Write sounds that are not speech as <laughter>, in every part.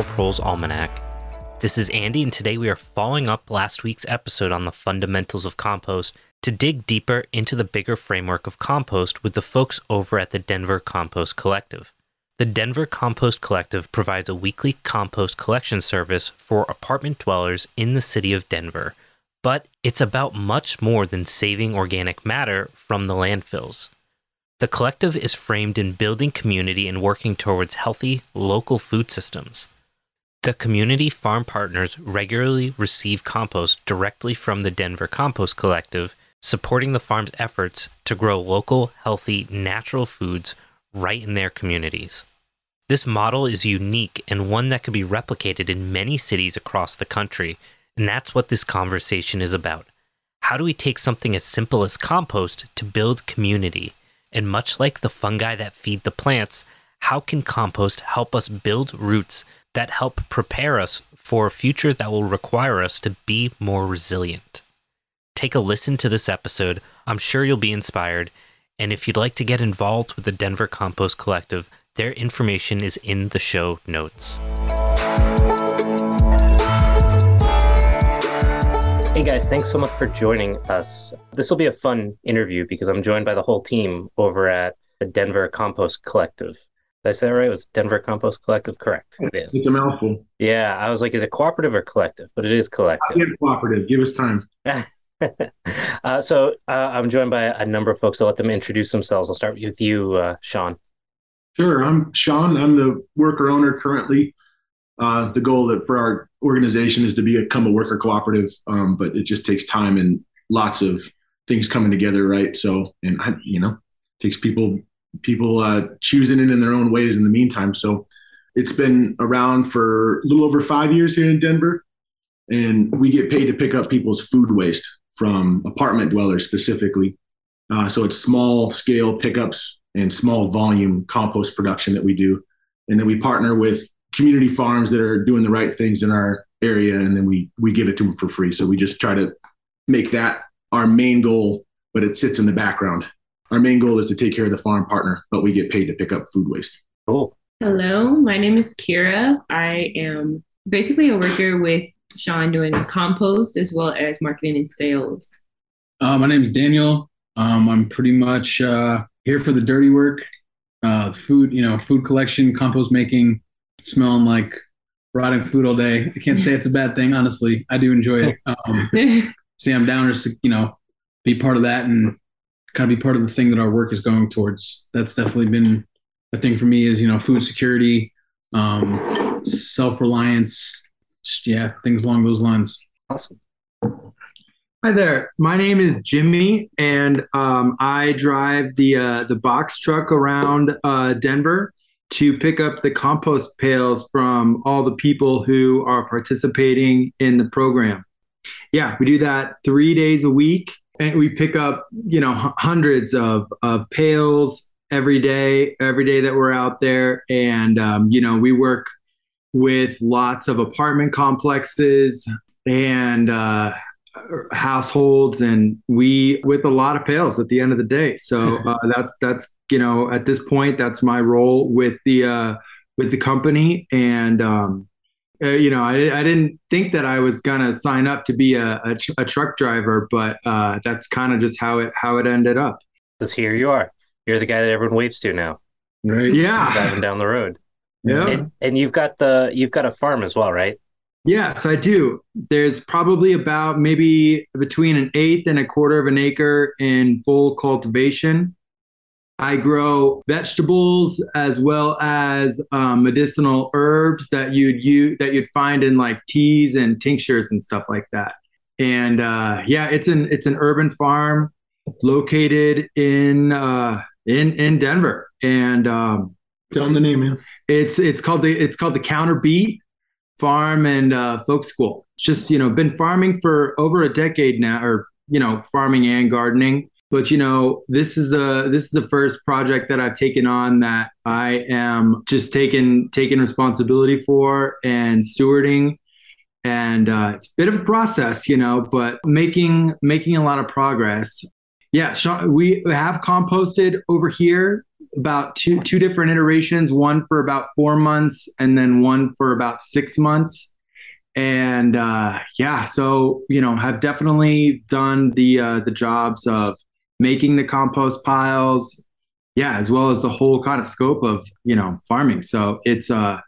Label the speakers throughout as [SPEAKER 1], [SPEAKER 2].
[SPEAKER 1] Proles Almanac. This is Andy, and today we are following up last week's episode on the fundamentals of compost to dig deeper into the bigger framework of compost with the folks over at the Denver Compost Collective. The Denver Compost Collective provides a weekly compost collection service for apartment dwellers in the city of Denver, but it's about much more than saving organic matter from the landfills. The collective is framed in building community and working towards healthy, local food systems. The community farm partners regularly receive compost directly from the Denver Compost Collective, supporting the farm's efforts to grow local, healthy, natural foods right in their communities. This model is unique and one that can be replicated in many cities across the country, and that's what this conversation is about. How do we take something as simple as compost to build community? And much like the fungi that feed the plants, how can compost help us build roots that help prepare us for a future that will require us to be more resilient? Take a listen to this episode. I'm sure you'll be inspired. And if you'd like to get involved with the Denver Compost Collective, their information is in the show notes. Hey guys, thanks so much for joining us. This will be a fun interview because I'm joined by the whole team over at the Denver Compost Collective. Did I say that right? It was Denver Compost Collective? Correct. It is.
[SPEAKER 2] It's a mouthful.
[SPEAKER 1] Yeah, I was like, is it cooperative or collective? But it is collective.
[SPEAKER 2] Give cooperative. Give us time. <laughs>
[SPEAKER 1] uh, so uh, I'm joined by a number of folks. I'll let them introduce themselves. I'll start with you, uh, Sean.
[SPEAKER 2] Sure. I'm Sean. I'm the worker owner currently. Uh, the goal that for our organization is to become a worker cooperative, um, but it just takes time and lots of things coming together, right? So, and I, you know, takes people people uh, choosing it in their own ways in the meantime. So, it's been around for a little over five years here in Denver, and we get paid to pick up people's food waste from apartment dwellers specifically. Uh, so it's small scale pickups and small volume compost production that we do, and then we partner with community farms that are doing the right things in our area, and then we we give it to them for free. So we just try to make that our main goal, but it sits in the background. Our main goal is to take care of the farm partner, but we get paid to pick up food waste.
[SPEAKER 1] Cool.
[SPEAKER 3] Hello, my name is Kira. I am basically a worker with Sean doing compost as well as marketing and sales.
[SPEAKER 4] Uh, my name is Daniel. Um, I'm pretty much uh, here for the dirty work, uh, food, you know, food collection, compost making, smelling like rotting food all day. I can't say it's a bad thing, honestly. I do enjoy it. <laughs> Um, see, I'm down to you know be part of that and kind of be part of the thing that our work is going towards. That's definitely been a thing for me. Is you know food security, um, self reliance, yeah, things along those lines.
[SPEAKER 1] Awesome.
[SPEAKER 5] Hi there. My name is Jimmy, and um, I drive the uh, the box truck around uh, Denver to pick up the compost pails from all the people who are participating in the program. Yeah, we do that three days a week, and we pick up you know hundreds of of pails every day, every day that we're out there, and um, you know we work with lots of apartment complexes and uh, households and we with a lot of pails at the end of the day. So <laughs> uh, that's that's you know at this point that's my role with the uh with the company. And um uh, you know I, I didn't think that i was gonna sign up to be a, a, tr- a truck driver but uh that's kind of just how it how it ended up.
[SPEAKER 1] Because here you are. You're the guy that everyone waves to now.
[SPEAKER 4] Right.
[SPEAKER 5] Yeah.
[SPEAKER 1] Driving down the road.
[SPEAKER 5] Yeah.
[SPEAKER 1] And, and you've got the you've got a farm as well right?
[SPEAKER 5] Yes, I do. There's probably about maybe between an eighth and a quarter of an acre in full cultivation. I grow vegetables as well as um, medicinal herbs that you'd you that you'd find in like teas and tinctures and stuff like that. And uh, yeah, it's an it's an urban farm located in uh, in in Denver, and um,
[SPEAKER 2] Tell them the name, man.
[SPEAKER 5] it's it's called the it's called the Counter Beat Farm and uh, Folk School. It's just you know been farming for over a decade now, or you know farming and gardening. But you know this is a this is the first project that I've taken on that I am just taking taking responsibility for and stewarding. And uh, it's a bit of a process, you know, but making making a lot of progress. Yeah, we have composted over here about two two different iterations, one for about four months and then one for about six months. And uh, yeah, so you know, have definitely done the uh, the jobs of making the compost piles, yeah, as well as the whole kind of scope of you know farming. So it's uh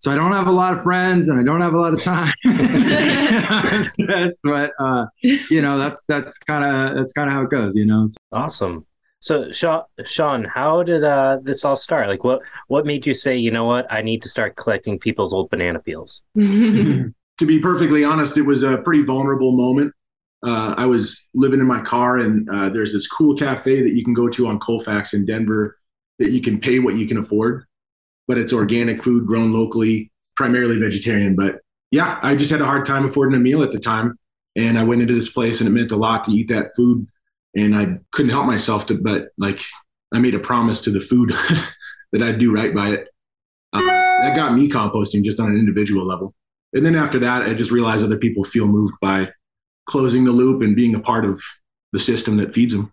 [SPEAKER 5] so I don't have a lot of friends and I don't have a lot of time. <laughs> but uh, you know, that's that's kind of that's kind of how it goes. You know.
[SPEAKER 1] Awesome. So Sean, Sean, how did uh, this all start? Like, what what made you say, you know what, I need to start collecting people's old banana peels? <laughs> <laughs>
[SPEAKER 2] to be perfectly honest, it was a pretty vulnerable moment. Uh, I was living in my car, and uh, there's this cool cafe that you can go to on Colfax in Denver that you can pay what you can afford, but it's organic food grown locally, primarily vegetarian. But yeah, I just had a hard time affording a meal at the time, and I went into this place, and it meant a lot to eat that food and I couldn't help myself to, but like I made a promise to the food <laughs> that I'd do right by it. Uh, that got me composting just on an individual level. And then after that, I just realized other people feel moved by closing the loop and being a part of the system that feeds them.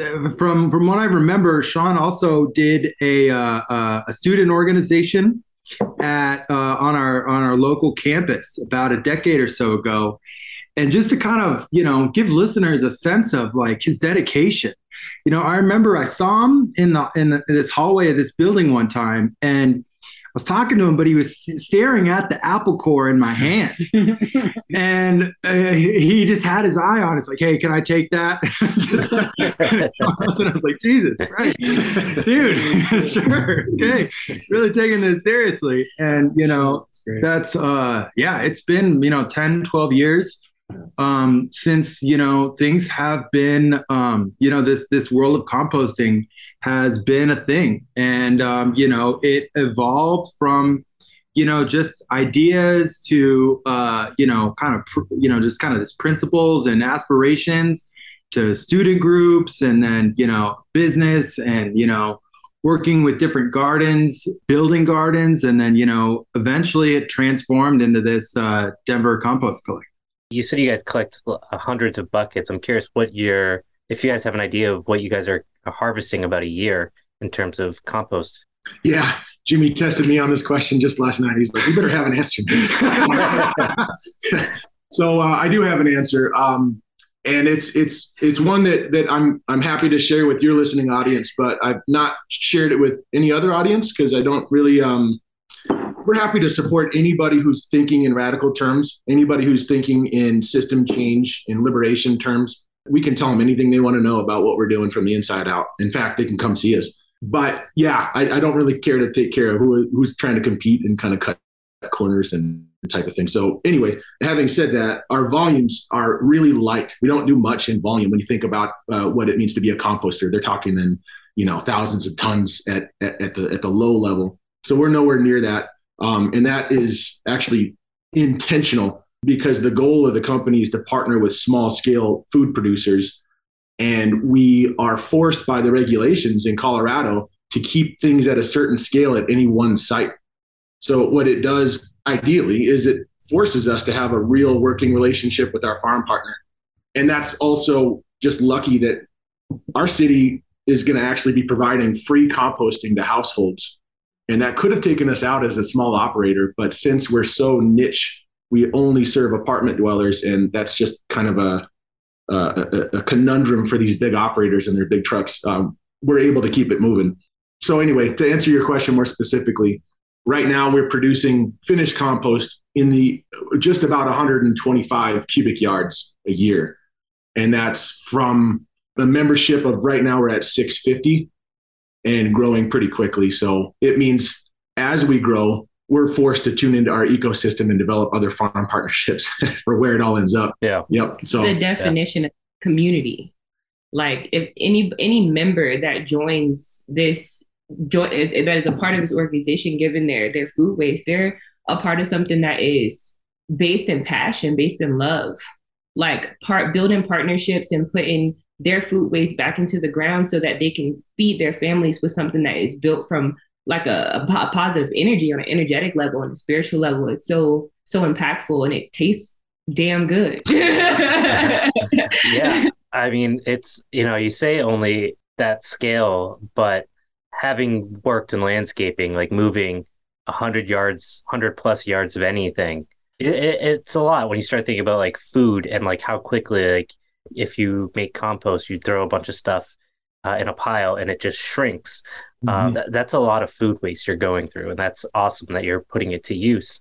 [SPEAKER 5] Uh, from from what I remember, Sean also did a uh, uh, a student organization at uh, on our on our local campus about a decade or so ago, and just to kind of you know give listeners a sense of like his dedication you know i remember i saw him in the in, the, in this hallway of this building one time and was talking to him, but he was staring at the apple core in my hand, <laughs> and uh, he just had his eye on. it. It's like, hey, can I take that? <laughs> <laughs> and I was like, Jesus Christ, dude, sure, okay, really taking this seriously. And you know, that's, that's uh, yeah, it's been you know 10, 12 years um, since you know things have been um, you know this this world of composting has been a thing. And um, you know it evolved from you know just ideas to uh, you know kind of pr- you know just kind of this principles and aspirations to student groups and then you know business and you know working with different gardens building gardens. And then you know eventually it transformed into this uh, denver compost collective
[SPEAKER 1] you said you guys collect hundreds of buckets. I'm curious what your if you guys have an idea of what you guys are harvesting about a year in terms of compost.
[SPEAKER 2] Yeah, Jimmy tested me on this question just last night. He's like, "You better have an answer." <laughs> so uh, I do have an answer, um, and it's it's it's one that that I'm I'm happy to share with your listening audience, but I've not shared it with any other audience because I don't really um, we're happy to support anybody who's thinking in radical terms, anybody who's thinking in system change, in liberation terms. We can tell them anything they want to know about what we're doing from the inside out. In fact, they can come see us. But yeah, I, I don't really care to take care of who, who's trying to compete and kind of cut corners and type of thing. So anyway, having said that, our volumes are really light. We don't do much in volume when you think about uh, what it means to be a composter. They're talking in you know thousands of tons at, at, at the at the low level. So we're nowhere near that. Um, and that is actually intentional because the goal of the company is to partner with small scale food producers. And we are forced by the regulations in Colorado to keep things at a certain scale at any one site. So, what it does ideally is it forces us to have a real working relationship with our farm partner. And that's also just lucky that our city is going to actually be providing free composting to households and that could have taken us out as a small operator. But since we're so niche, we only serve apartment dwellers. And that's just kind of a, a, a conundrum for these big operators and their big trucks. Um, we're able to keep it moving. So, anyway, to answer your question more specifically, right now we're producing finished compost in the just about 125 cubic yards a year. And that's from a membership of right now we're at 650 and growing pretty quickly. So it means as we grow, we're forced to tune into our ecosystem and develop other farm partnerships <laughs> for where it all ends up.
[SPEAKER 1] Yeah.
[SPEAKER 2] Yep. So
[SPEAKER 3] the definition yeah. of community. Like if any any member that joins this join that is a part of this organization, given their their food waste, they're a part of something that is based in passion, based in love. Like part building partnerships and putting their food waste back into the ground so that they can feed their families with something that is built from like a, a positive energy on an energetic level and a spiritual level. It's so so impactful and it tastes damn good. <laughs>
[SPEAKER 1] yeah. I mean, it's you know, you say only that scale, but having worked in landscaping, like moving hundred yards, hundred plus yards of anything, it, it, it's a lot when you start thinking about like food and like how quickly like if you make compost, you throw a bunch of stuff uh, in a pile and it just shrinks. Uh, mm-hmm. Uh, that, that's a lot of food waste you're going through, and that's awesome that you're putting it to use.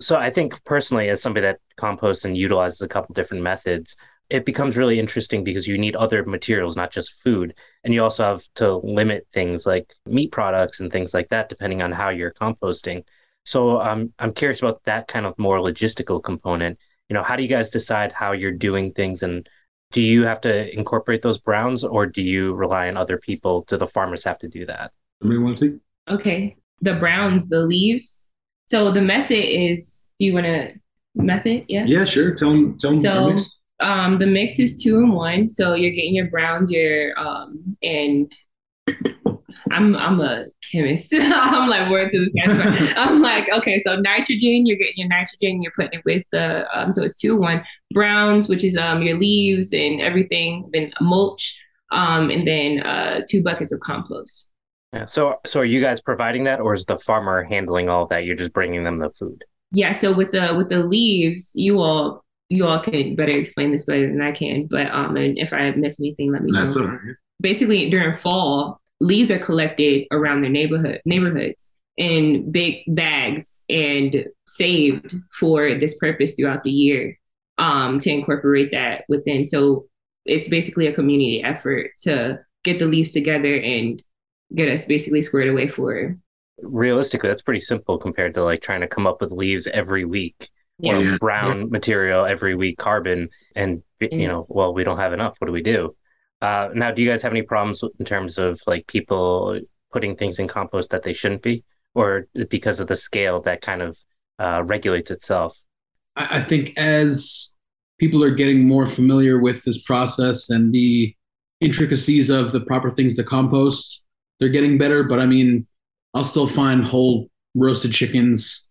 [SPEAKER 1] So I think personally, as somebody that composts and utilizes a couple different methods, it becomes really interesting because you need other materials, not just food, and you also have to limit things like meat products and things like that, depending on how you're composting. So I'm I'm curious about that kind of more logistical component. You know, how do you guys decide how you're doing things and do you have to incorporate those browns or do you rely on other people? Do the farmers have to do that?
[SPEAKER 2] Somebody want to take?
[SPEAKER 3] Okay. The browns, the leaves. So the method is do you want to method? Yeah.
[SPEAKER 2] Yeah, sure. Tell them tell them
[SPEAKER 3] so, um, the mix is two and one. So you're getting your browns, your um, and I'm I'm a chemist. <laughs> I'm like word to this guy. I'm like, okay, so nitrogen, you're getting your nitrogen, you're putting it with the um, so it's two one browns, which is um your leaves and everything, then mulch, um, and then uh two buckets of compost.
[SPEAKER 1] Yeah. So so are you guys providing that, or is the farmer handling all of that? You're just bringing them the food.
[SPEAKER 3] Yeah. So with the with the leaves, you all you all can better explain this better than I can. But um, and if I miss anything, let me
[SPEAKER 2] That's
[SPEAKER 3] know.
[SPEAKER 2] All right.
[SPEAKER 3] Basically, during fall, leaves are collected around their neighborhood neighborhoods in big bags and saved for this purpose throughout the year um, to incorporate that within. So it's basically a community effort to get the leaves together and get us basically squared away for.
[SPEAKER 1] Realistically, that's pretty simple compared to like trying to come up with leaves every week yeah. or brown yeah. material every week, carbon, and you know, well, we don't have enough. What do we do? Uh, now, do you guys have any problems in terms of like people putting things in compost that they shouldn't be, or because of the scale that kind of uh, regulates itself?
[SPEAKER 4] I think as people are getting more familiar with this process and the intricacies of the proper things to compost, they're getting better. But I mean, I'll still find whole roasted chickens,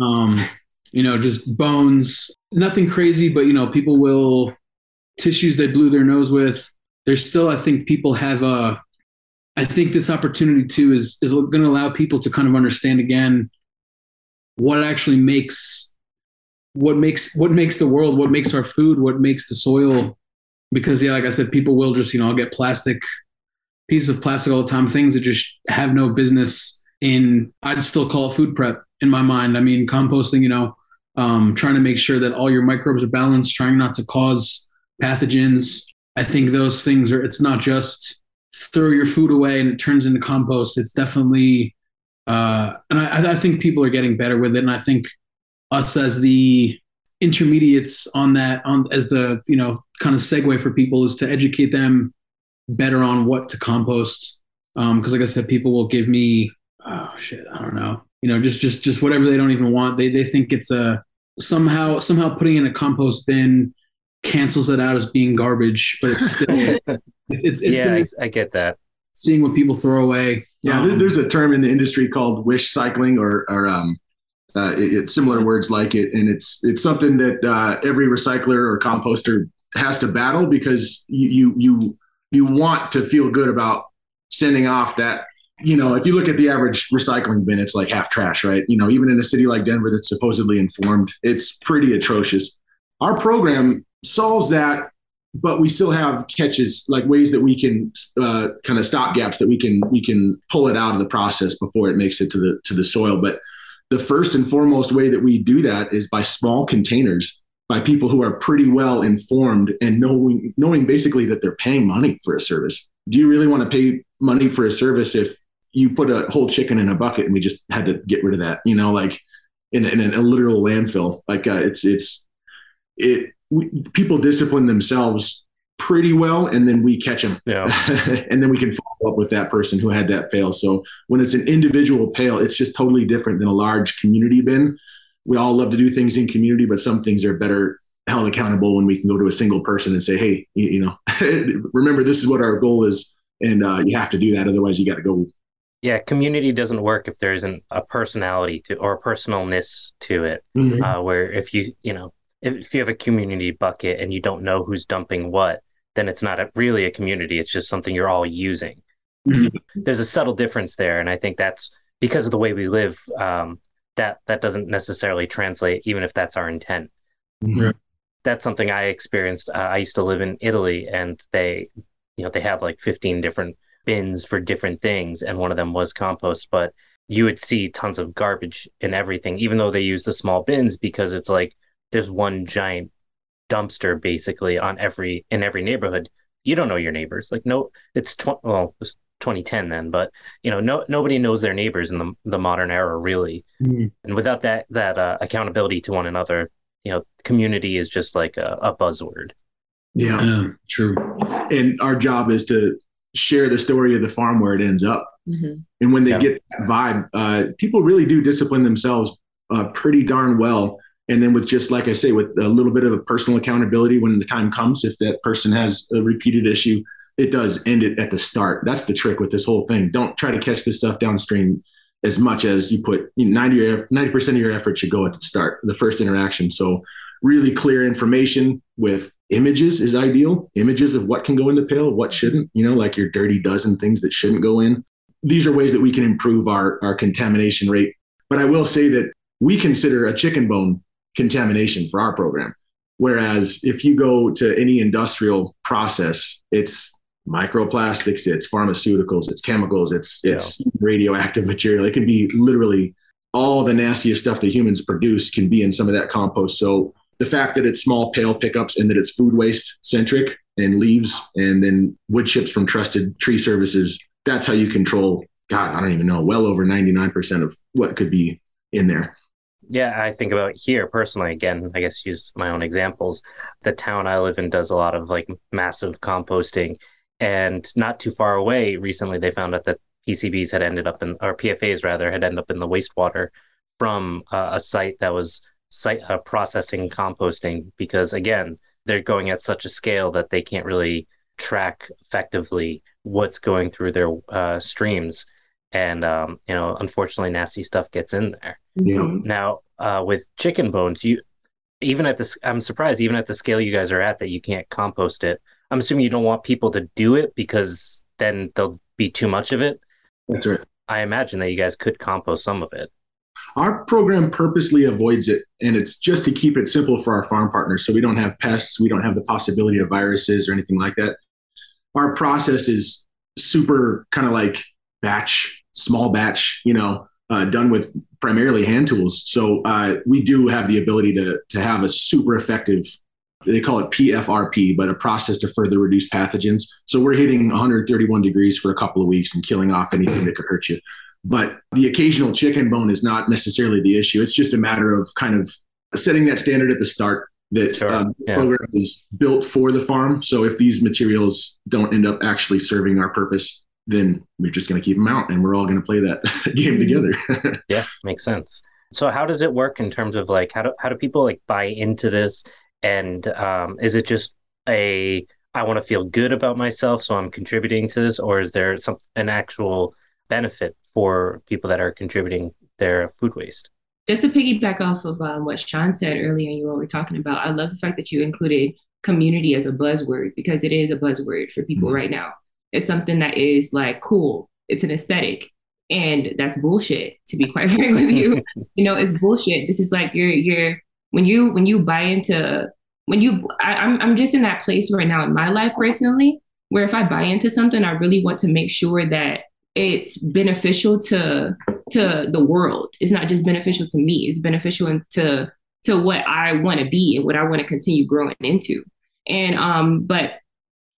[SPEAKER 4] um, you know, just bones, nothing crazy, but you know, people will tissues they blew their nose with there's still, I think, people have a. I think this opportunity too is is going to allow people to kind of understand again what actually makes what makes what makes the world, what makes our food, what makes the soil. Because yeah, like I said, people will just you know I'll get plastic pieces of plastic all the time, things that just have no business in. I'd still call it food prep in my mind. I mean, composting, you know, um, trying to make sure that all your microbes are balanced, trying not to cause pathogens, I think those things are, it's not just throw your food away and it turns into compost. It's definitely, uh, and I, I think people are getting better with it. And I think us as the intermediates on that, on as the, you know, kind of segue for people is to educate them better on what to compost. Um, cause like I said, people will give me, oh shit, I don't know, you know, just, just, just whatever they don't even want. They, they think it's a, somehow, somehow putting in a compost bin cancels it out as being garbage, but it's still <laughs> it's,
[SPEAKER 1] it's, it's yeah, I, I, get that.
[SPEAKER 4] Seeing what people throw away.
[SPEAKER 2] Yeah, um, there's a term in the industry called wish cycling, or or um, uh, it, it's similar words like it, and it's it's something that uh, every recycler or composter has to battle because you you you you want to feel good about sending off that you know, if you look at the average recycling bin, it's like half trash, right? You know, even in a city like Denver that's supposedly informed, it's pretty atrocious. Our program solves that but we still have catches like ways that we can uh, kind of stop gaps that we can we can pull it out of the process before it makes it to the to the soil. But the first and foremost way that we do that is by small containers by people who are pretty well informed and knowing knowing basically that they're paying money for a service. Do you really want to pay money for a service if you put a whole chicken in a bucket and we just had to get rid of that you know like in, in a literal landfill? Like uh, it's it's it we, people discipline themselves pretty well and then we catch them
[SPEAKER 1] yeah. <laughs>
[SPEAKER 2] and then we can follow up with that person who had that pail so when it's an individual pail it's just totally different than a large community bin we all love to do things in community but some things are better held accountable when we can go to a single person and say hey you, you know <laughs> remember this is what our goal is and uh, you have to do that otherwise you got to go
[SPEAKER 1] yeah community doesn't work if there isn't a personality to or a personalness to it mm-hmm. uh, where if you you know if you have a community bucket and you don't know who's dumping what, then it's not a, really a community. It's just something you're all using.
[SPEAKER 4] Mhm.
[SPEAKER 1] There's a subtle difference there, and I think that's because of the way we live. Um, that that doesn't necessarily translate, even if that's our intent.
[SPEAKER 4] Right.
[SPEAKER 1] That's something I experienced. Uh, I used to live in Italy, and they, you know, they have like 15 different bins for different things, and one of them was compost. But you would see tons of garbage in everything, even though they use the small bins because it's like there's one giant dumpster basically on every in every neighborhood. You don't know your neighbors. Like no, it's tw- well, it's 2010 then, but you know, no nobody knows their neighbors in the the modern era really.
[SPEAKER 4] Mhm.
[SPEAKER 1] And without that that uh, accountability to one another, you know, community is just like a, a buzzword.
[SPEAKER 2] Yeah.
[SPEAKER 4] Yeah, true.
[SPEAKER 2] And our job is to share the story of the farm where it ends up.
[SPEAKER 3] Mhm.
[SPEAKER 2] And when they
[SPEAKER 1] Yeah.
[SPEAKER 2] get that vibe, uh, people really do discipline themselves uh, pretty darn well. And then with just like I say, with a little bit of a personal accountability when the time comes, if that person has a repeated issue, it does end it at the start. That's the trick with this whole thing. Don't try to catch this stuff downstream as much as you put you know, 90 percent of your effort should go at the start, the first interaction. So really clear information with images is ideal. Images of what can go in the pail, what shouldn't. You know, like your dirty dozen things that shouldn't go in. These are ways that we can improve our our contamination rate. But I will say that we consider a chicken bone contamination for our program. Whereas if you go to any industrial process, it's microplastics, it's pharmaceuticals, it's chemicals, it's it's radioactive <laughs> material. It can be literally all the nastiest stuff that humans produce can be in some of that compost. So the fact that it's small pail pickups and that it's food waste centric and leaves and then wood chips from trusted tree services, that's how you control, God, I don't even know, well over 99% of what could be in there.
[SPEAKER 1] Yeah, I think about here personally. Again, I guess use my own examples. The town I live in does a lot of like massive composting, and not too far away, recently they found out that PCBs had ended up in, or PFAs rather, had ended up in the wastewater from uh, a site that was site uh, processing composting because again, they're going at such a scale that they can't really track effectively what's going through their uh, streams, and um, you know, unfortunately, nasty stuff gets in there.
[SPEAKER 2] Yeah.
[SPEAKER 1] Now, uh, with chicken bones, you even at this, I'm surprised even at the scale you guys are at that you can't compost it. I'm assuming you don't want people to do it because then there'll be too much of it.
[SPEAKER 2] That's right.
[SPEAKER 1] I imagine that you guys could compost some of it.
[SPEAKER 2] Our program purposely avoids it, and it's just to keep it simple for our farm partners. So we don't have pests, we don't have the possibility of viruses or anything like that. Our process is super kind of like batch, small batch, you know, uh, done with primarily hand tools. So uh, we do have the ability to to have a super effective. They call it PFRP, but a process to further reduce pathogens. So we're hitting 131 degrees for a couple of weeks and killing off anything that could hurt you. But the occasional chicken bone is not necessarily the issue. It's just a matter of kind of setting that standard at the start that
[SPEAKER 1] Sure,
[SPEAKER 2] um,
[SPEAKER 1] yeah.
[SPEAKER 2] program is built for the farm. So if these materials don't end up actually serving our purpose, then we're just going to keep them out and we're all going to play that <laughs> game together. <laughs>
[SPEAKER 1] Yeah, makes sense. So how does it work in terms of like how do how do people like buy into this? And um, is it just a I want to feel good about myself, so I'm contributing to this, or is there some an actual benefit for people that are contributing their food waste?
[SPEAKER 3] just to piggyback off of um, what Sean said earlier, and you all were talking about, I love the fact that you included community as a buzzword because it is a buzzword for people
[SPEAKER 2] Mhm.
[SPEAKER 3] right now. It's something that is like cool. It's an aesthetic, and that's bullshit. To be quite <laughs> frank with you, you know, it's bullshit. This is like you're you're when you when you buy into when you I, I'm I'm just in that place right now in my life personally where if I buy into something, I really want to make sure that it's beneficial to to the world. It's not just beneficial to me. It's beneficial to to what I want to be and what I want to continue growing into. And um, but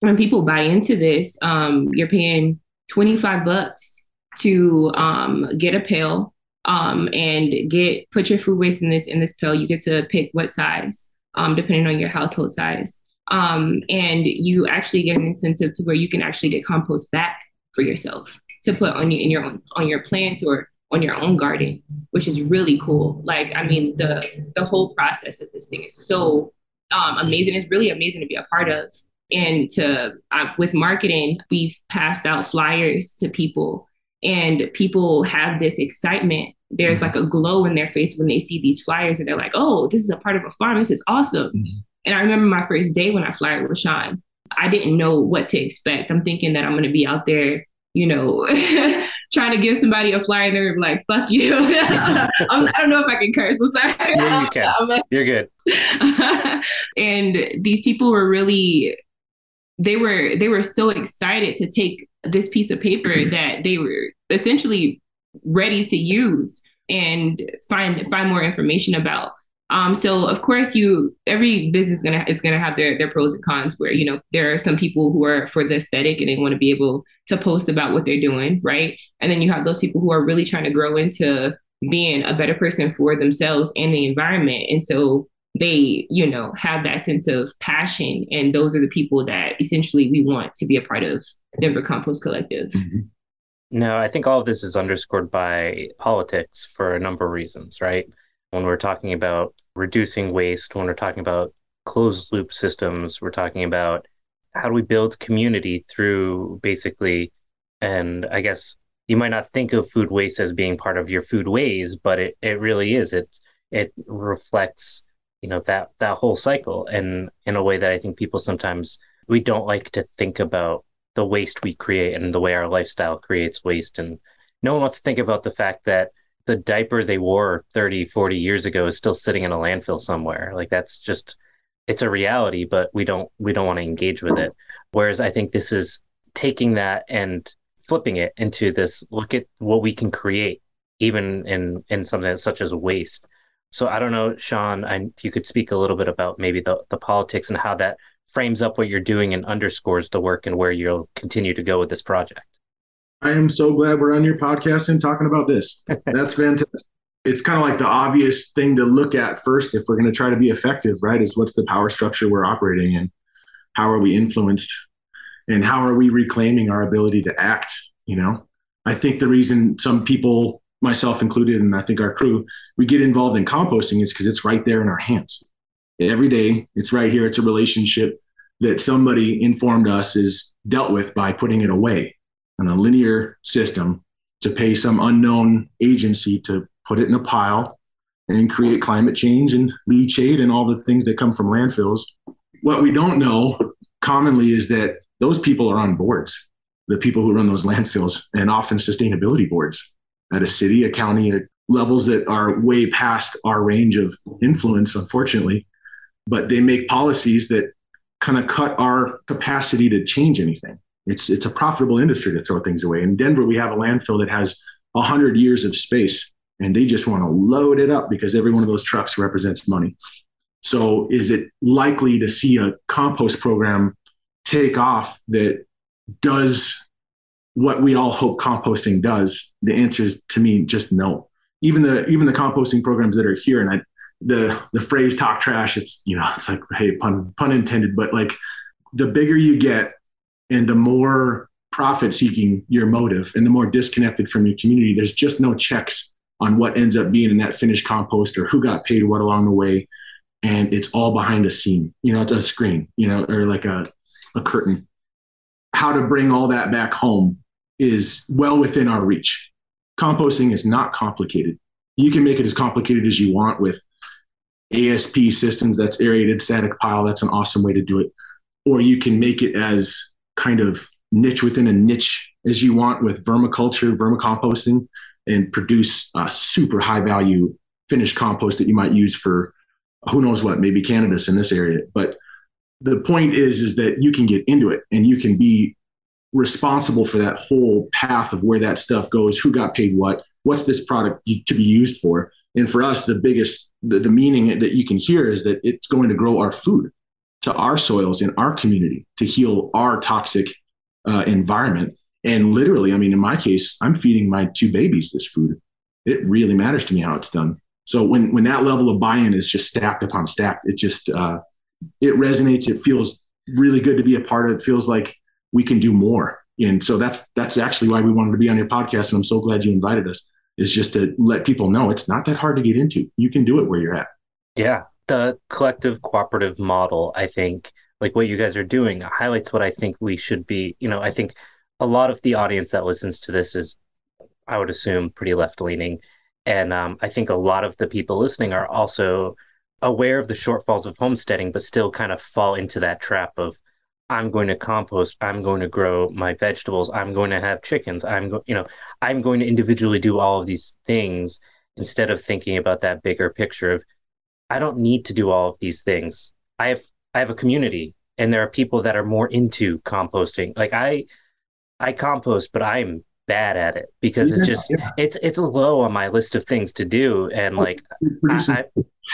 [SPEAKER 3] when people buy into this, um, you're paying 25 bucks to um get a pill um and get put your food waste in this in this pail. You get to pick what size, um, depending on your household size. Um, and you actually get an incentive to where you can actually get compost back for yourself to put on your in your own on your plants or on your own garden, which is really cool. Like, I mean, the the whole process of this thing is so um, amazing. It's really amazing to be a part of. And to uh, with marketing, we've passed out flyers to people, and people have this excitement. There's like a glow in their face when they see these flyers, and they're like, "Oh, this is a part of a farm. This is awesome."
[SPEAKER 2] Mhm.
[SPEAKER 3] And I remember my first day when I flyered with Sean. I didn't know what to expect. I'm thinking that I'm going to be out there you know, <laughs> trying to give somebody a flyer and they're like, fuck you. <laughs> I don't know if I can curse. I'm sorry.
[SPEAKER 1] Yeah, you can. <laughs> You're good.
[SPEAKER 3] and these people were really, they were, they were so excited to take this piece of paper mm-hmm. that they were essentially ready to use and find, find more information about. Um, so of course you every business is gonna is gonna have their their pros and cons where you know there are some people who are for the aesthetic and they want to be able to post about what they're doing, right? And then you have those people who are really trying to grow into being a better person for themselves and the environment. And so they, you know, have that sense of passion. And those are the people that essentially we want to be a part of Denver Compost Collective. Mm-hmm.
[SPEAKER 1] No, I think all of this is underscored by politics for a number of reasons, right? When we're talking about reducing waste, when we're talking about closed loop systems, we're talking about how do we build community through basically, and I guess you might not think of food waste as being part of your food ways, but it, it really is. It it reflects, you know, that that whole cycle and in a way that I think people sometimes we don't like to think about the waste we create and the way our lifestyle creates waste. And no one wants to think about the fact that the diaper they wore 30, 40 years ago is still sitting in a landfill somewhere. Like that's just it's a reality, but we don't we don't want to engage with it. Whereas I think this is taking that and flipping it into this look at what we can create, even in in something such as waste. So I don't know, Sean, I, if you could speak a little bit about maybe the the politics and how that frames up what you're doing and underscores the work and where you'll continue to go with this project.
[SPEAKER 2] I am so glad we're on your podcast and talking about this. <laughs> That's fantastic. It's kind of like the obvious thing to look at first if we're going to try to be effective, right? Is what's the power structure we're operating in? How are we influenced? And how are we reclaiming our ability to act? You know, I think the reason some people, myself included, and I think our crew, we get involved in composting is because it's right there in our hands. Every day, it's right here. It's a relationship that somebody informed us is dealt with by putting it away in a linear system to pay some unknown agency to put it in a pile and create climate change and leachate and all the things that come from landfills. What we don't know commonly is that those people are on boards, the people who run those landfills, and often sustainability boards at a city, a county, at levels that are way past our range of influence, unfortunately. But they make policies that kind of cut our capacity to change anything. It's it's a profitable industry to throw things away. In Denver, we have a landfill that has hundred years of space, and they just want to load it up because every one of those trucks represents money. So, is it likely to see a compost program take off that does what we all hope composting does? The answer is to me just no. Even the even the composting programs that are here, and I, the the phrase "talk trash," it's you know it's like hey pun pun intended, but like the bigger you get, and the more profit seeking your motive and the more disconnected from your community there's just no checks on what ends up being in that finished compost or who got paid what along the way and it's all behind a scene you know it's a screen you know or like a, a curtain how to bring all that back home is well within our reach. Composting is not complicated. You can make it as complicated as you want with asp systems that's aerated static pile that's an awesome way to do it. Or you can make it as kind of niche within a niche as you want with vermiculture, vermicomposting, and produce a super high value finished compost that you might use for who knows what, maybe cannabis in this area. But the point is, is that you can get into it and you can be responsible for that whole path of where that stuff goes, who got paid what, what's this product to be used for. And for us, the biggest, the, the meaning that you can hear is that it's going to grow our food to our soils in our community to heal our toxic uh, environment. And literally, I mean, in my case, I'm feeding my two babies this food. It really matters to me how it's done. So when when that level of buy-in is just stacked upon stacked, it just uh, it resonates. It feels really good to be a part of. It feels like we can do more. And so that's that's actually why we wanted to be on your podcast. And I'm so glad you invited us. Is just to let people know it's not that hard to get into. You can do it where you're at.
[SPEAKER 1] Yeah, the collective cooperative model, I think, like what you guys are doing, highlights what I think we should be. You know, I think a lot of the audience that listens to this is, I would assume, pretty left leaning. And um, I think a lot of the people listening are also aware of the shortfalls of homesteading, but still kind of fall into that trap of, I'm going to compost, I'm going to grow my vegetables, I'm going to have chickens, I'm going, you know, I'm going to individually do all of these things instead of thinking about that bigger picture of I don't need to do all of these things. I have I have a community and there are people that are more into composting. Like I I compost, but I'm bad at it because it's just yeah. it's it's low on my list of things to do and like I, I,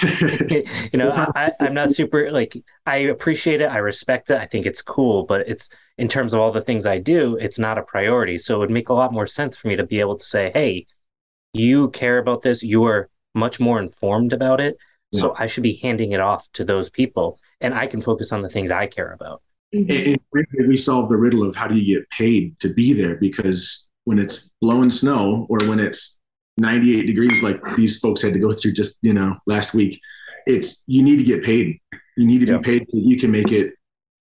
[SPEAKER 1] <laughs> you know I, i'm not super like i appreciate it i respect it i think it's cool but it's in terms of all the things i do it's not a priority. So it would make a lot more sense for me to be able to say hey you care about this you are much more informed about it yeah. so i should be handing it off to those people and i can focus on the things i care about.
[SPEAKER 2] And we solve the riddle of how do you get paid to be there because when it's blowing snow or when it's 98 degrees like these folks had to go through just you know last week. It's you need to get paid. You need to yep. be paid so that you can make it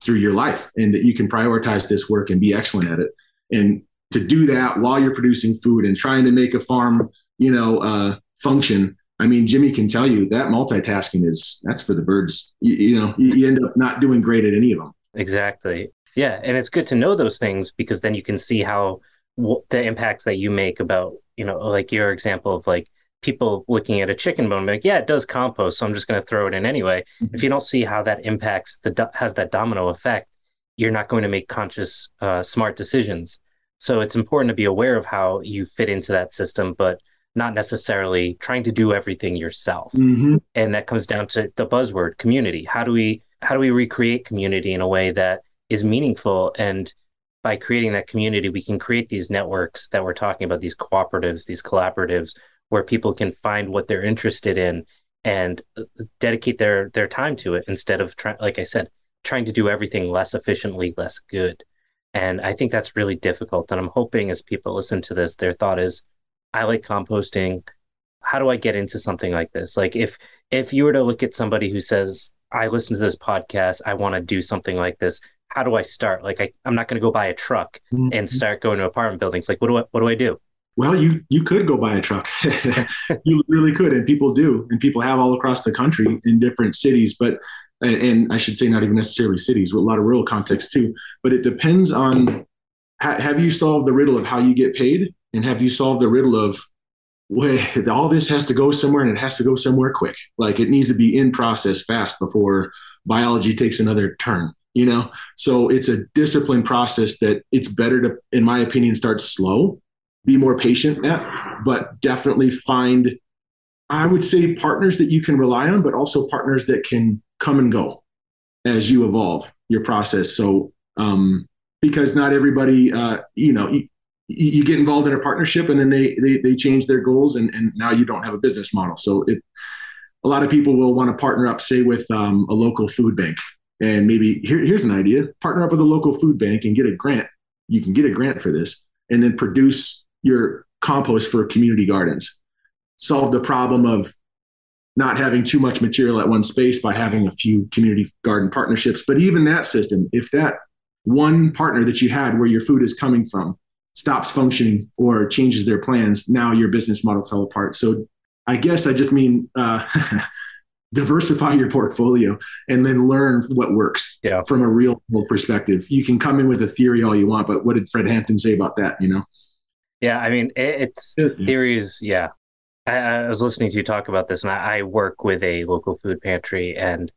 [SPEAKER 2] through your life and that you can prioritize this work and be excellent at it. And to do that while you're producing food and trying to make a farm you know uh, function i mean jimmy can tell you that multitasking is that's for the birds. You, you know you, you end up not doing great at any of them.
[SPEAKER 1] Exactly. Yeah. And it's good to know those things because then you can see how the impacts that you make about you know like your example of like people looking at a chicken bone like yeah it does compost so i'm just going to throw it in anyway mm-hmm. if you don't see how that impacts the has that domino effect you're not going to make conscious uh, smart decisions so it's important to be aware of how you fit into that system but not necessarily trying to do everything yourself mm-hmm. and that comes down to the buzzword community how do we how do we recreate community in a way that is meaningful and by creating that community, we can create these networks that we're talking about, these cooperatives, these collaboratives, where people can find what they're interested in and uh, dedicate their their time to it instead of trying, like I said, trying to do everything less efficiently, less good. And I think that's really difficult. And I'm hoping as people listen to this, their thought is, I like composting. How do I get into something like this? Like if if you were to look at somebody who says, I listen to this podcast, I want to do something like this how do I start? Like I, I'm not going to go buy a truck mm-hmm. and start going to apartment buildings. Like what do I what do I do?
[SPEAKER 2] Well, you you could go buy a truck. <laughs> you really could, and people do, and people have all across the country in different cities. But and, and I should say not even necessarily cities, with a lot of rural context too. But it depends on ha- have you solved the riddle of how you get paid, and have you solved the riddle of well, <laughs> all this has to go somewhere and it has to go somewhere quick. Like it needs to be in process fast before biology takes another turn you know? So it's a disciplined process that it's better to in my opinion start slow be more patient at but definitely find i would say partners that you can rely on but also partners that can come and go as you evolve your process. So um, because not everybody uh, you know you, you, get involved in a partnership and then they they, they change their goals and, and now you don't have a business model. So it a lot of people will want to partner up say with um, a local food bank and maybe here, here's an idea. Partner up with a local food bank and get a grant. You can get a grant for this and then produce your compost for community gardens. Solve the problem of not having too much material at one space by having a few community garden partnerships. But even that system if that one partner that you had where your food is coming from stops functioning or changes their plans now your business model fell apart. So i guess i just mean uh, <laughs> diversify your portfolio and then learn what works
[SPEAKER 1] yeah.
[SPEAKER 2] from a real world perspective. You can come in with a theory all you want, but what did Fred Hampton say about that? You know?
[SPEAKER 1] Yeah, I mean, it's theories. Yeah, I, I, was listening to you talk about this, and I, I work with a local food pantry, and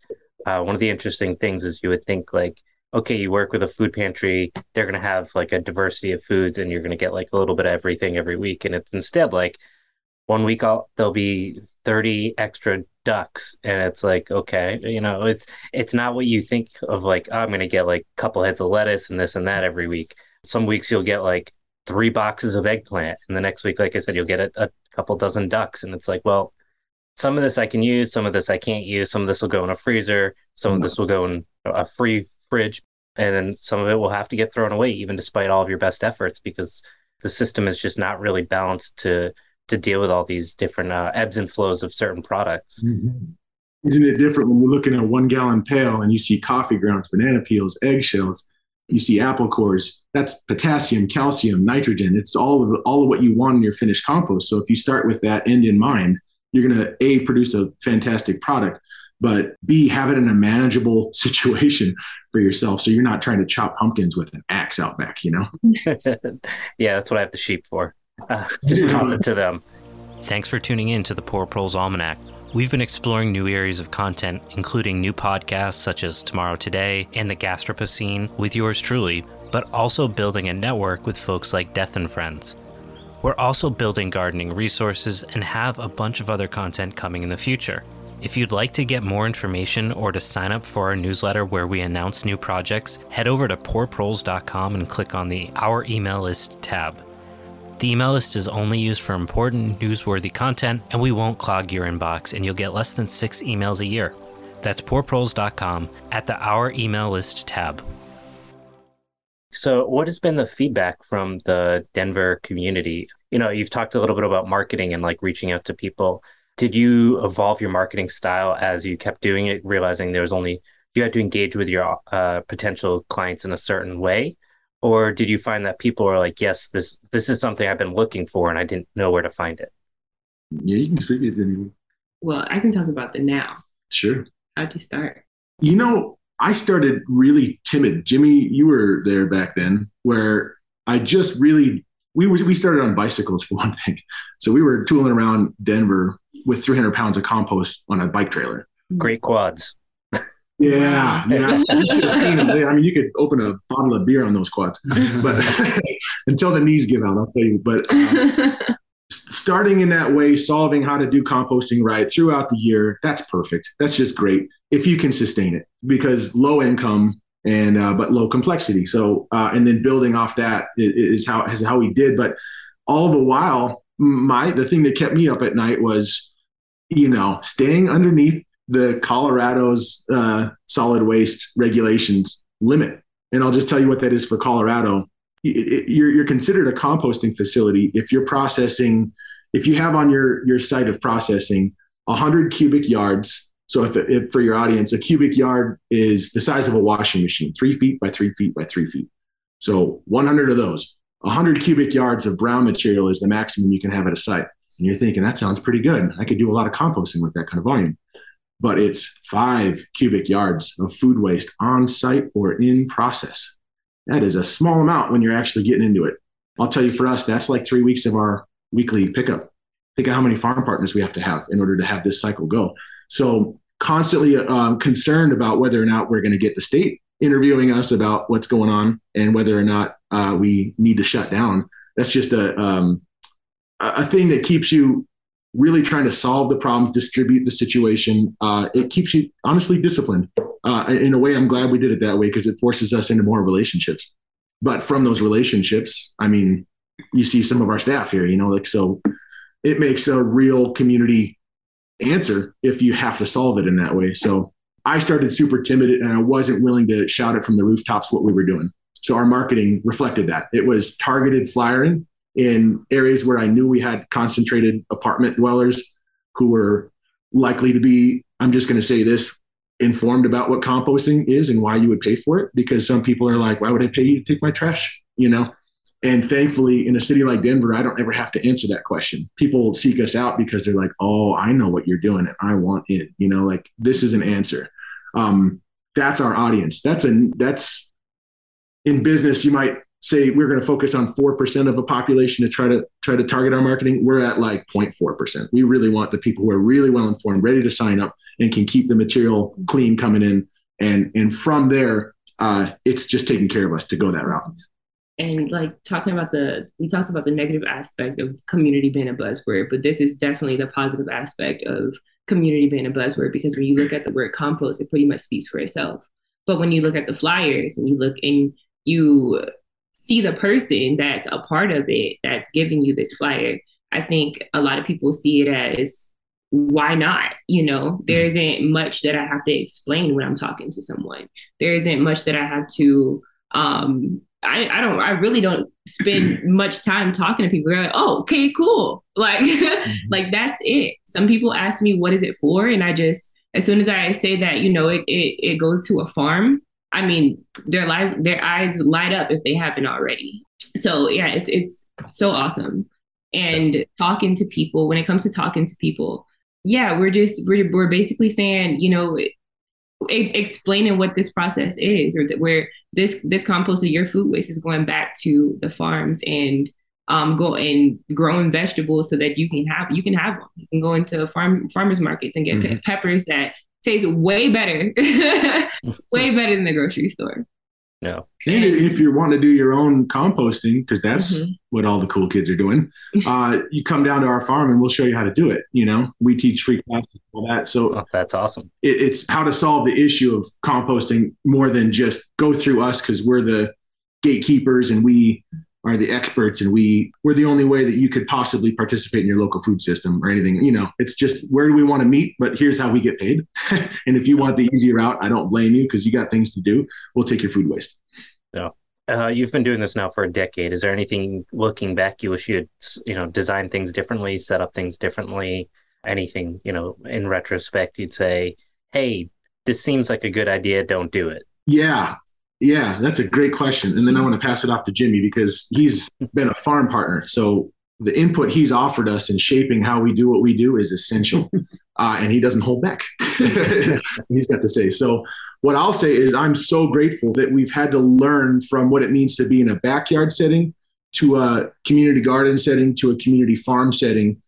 [SPEAKER 1] uh, one of the interesting things is you would think like, okay, you work with a food pantry, they're going to have like a diversity of foods, and you're going to get like a little bit of everything every week, and it's instead like one week I'll, there'll be 30 extra ducks and it's like okay you know it's it's not what you think of like oh, i'm gonna get like a couple heads of lettuce and this and that every week. Some weeks you'll get like three boxes of eggplant and the next week like i said you'll get a, a couple dozen ducks and it's like well some of this i can use some of this i can't use some of this will go in a freezer some of mm-hmm. this will go in a free fridge and then some of it will have to get thrown away even despite all of your best efforts because the system is just not really balanced to to deal with all these different uh, ebbs and flows of certain products.
[SPEAKER 2] Mm-hmm. Isn't it different when you look in a one gallon pail and you see coffee grounds, banana peels, eggshells, you see apple cores? That's potassium, calcium, nitrogen. It's all of all of what you want in your finished compost. So if you start with that end in mind, you're going to a produce a fantastic product, but B, have it in a manageable <laughs> situation for yourself. So you're not trying to chop pumpkins with an axe out back, you know? <laughs>
[SPEAKER 1] yeah, that's what I have the sheep for. Uh, <laughs> just <laughs> toss it to them. Thanks for tuning in to the Poor Proles Almanac. We've been exploring new areas of content, including new podcasts such as Tomorrow Today and the Gastropocene with yours truly, but also building a network with folks like Death and Friends. We're also building gardening resources and have a bunch of other content coming in the future. If you'd like to get more information or to sign up for our newsletter where we announce new projects, head over to poorproles.com and click on the Our Email List tab. The email list is only used for important, newsworthy content, and we won't clog your inbox, and you'll get less than six emails a year. That's poorproles.com at the Our Email List tab. So, what has been the feedback from the Denver community? You know, you've talked a little bit about marketing and like reaching out to people. Did you evolve your marketing style as you kept doing it, realizing there was only you had to engage with your uh, potential clients in a certain way? Or did you find that people are like yes this this is something i've been looking for and i didn't know where to find it
[SPEAKER 2] yeah you can speak it anyway
[SPEAKER 3] well i can talk about the now.
[SPEAKER 2] Sure.
[SPEAKER 3] How'd you start?
[SPEAKER 2] You know i started really timid. Jimmy you were there back then where i just really we were, we started on bicycles <laughs> for one thing. So we were tooling around denver with 300 pounds of compost on a bike trailer.
[SPEAKER 1] Great quads
[SPEAKER 2] yeah, <laughs> yeah. You should have seen them. I mean, you could open a bottle of beer on those quads, <laughs> but <laughs> until the knees give out, I'll tell you. But um, starting in that way, solving how to do composting right throughout the year, that's perfect. That's just great if you can sustain it because low income and uh, but low complexity. So uh, and then building off that is how is how we did. But all the while, my the thing that kept me up at night was, you know, staying underneath the Colorado's uh, solid waste regulations limit. And I'll just tell you what that is for Colorado. It, it, you're, you're considered a composting facility if you're processing, if you have on your, your site of processing 100 cubic yards. So if, if for your audience, a cubic yard is the size of a washing machine, three feet by three feet by three feet. So 100 of those, 100 cubic yards of brown material is the maximum you can have at a site. And you're thinking that sounds pretty good. I could do a lot of composting with that kind of volume but it's five cubic yards of food waste on site or in process. That is a small amount when you're actually getting into it. I'll tell you for us, that's like three weeks of our weekly pickup. Think of how many farm partners we have to have in order to have this cycle go. So, constantly um, concerned about whether or not we're going to get the state interviewing us about what's going on and whether or not uh, we need to shut down. That's just a um, a thing that keeps you really trying to solve the problems, distribute the situation. Uh, it keeps you honestly disciplined. Uh, in a way, I'm glad we did it that way because it forces us into more relationships. But from those relationships, I mean, you see some of our staff here, you know, like so it makes a real community answer if you have to solve it in that way. So I started super timid and I wasn't willing to shout it from the rooftops what we were doing. So our marketing reflected that. It was targeted flyering in areas where I knew we had concentrated apartment dwellers who were likely to be, I'm just going to say this, informed about what composting is and why you would pay for it. Because some people are like, why would I pay you to take my trash? You know? And thankfully, in a city like Denver, I don't ever have to answer that question. People seek us out because they're like, oh, I know what you're doing and I want it. You know, like this is an answer. Um, that's our audience. That's a, that's in business, you might say we're going to focus on 4% of a population to try to try to target our marketing we're at like 0.4% we really want the people who are really well informed ready to sign up and can keep the material clean coming in. And and from there uh, it's just taking care of us to go that route.
[SPEAKER 3] And like talking about the we talked about the negative aspect of community being a buzzword but this is definitely the positive aspect of community being a buzzword because when you look at the word compost it pretty much speaks for itself. But when you look at the flyers and you look and you see the person that's a part of it that's giving you this flyer i think a lot of people see it as why not you know there mm-hmm. isn't much that i have to explain when i'm talking to someone there isn't much that i have to um I, I don't I really don't spend much time talking to people. They're like, oh, okay, cool. <laughs> Like mm-hmm. like that's it. Some people ask me what is it for? And I just as soon as I say that, you know, it it, it goes to a farm, I mean, their lives, their eyes light up if they haven't already. So yeah, it's it's so awesome. And talking to people, when it comes to talking to people, yeah, we're just we're we're basically saying, you know, explaining what this process is, or where this this compost of your food waste is going back to the farms and um, go and growing vegetables so that you can have you can have them. You can go into farm farmers markets and get mm-hmm. pe- peppers that taste way better, <laughs> way better than the grocery store.
[SPEAKER 1] Yeah.
[SPEAKER 2] And if you want to do your own composting, because that's mm-hmm. what all the cool kids are doing, uh, <laughs> you come down to our farm and we'll show you how to do it. You know, we teach free classes all that. So
[SPEAKER 1] oh, that's awesome.
[SPEAKER 2] It, it's how to solve the issue of composting more than just go through us because we're the gatekeepers and we are the experts and we we're the only way that you could possibly participate in your local food system or anything. You know it's just where do we want to meet? But here's how we get paid. <laughs> And if you want the easy route i don't blame you because you got things to do we'll take your food waste.
[SPEAKER 1] Yeah. Uh, you've been doing this now for a decade. Is there anything looking back you wish you had you know designed things differently set up things differently? Anything you know in retrospect you'd say hey this seems like a good idea don't do it.
[SPEAKER 2] Yeah yeah, that's a great question. And then I want to pass it off to Jimmy because he's been a farm partner. So the input he's offered us in shaping how we do what we do is essential. <laughs> Uh, and he doesn't hold back. <laughs> he's got to say. So what I'll say is I'm so grateful that we've had to learn from what it means to be in a backyard setting to a community garden setting to a community farm setting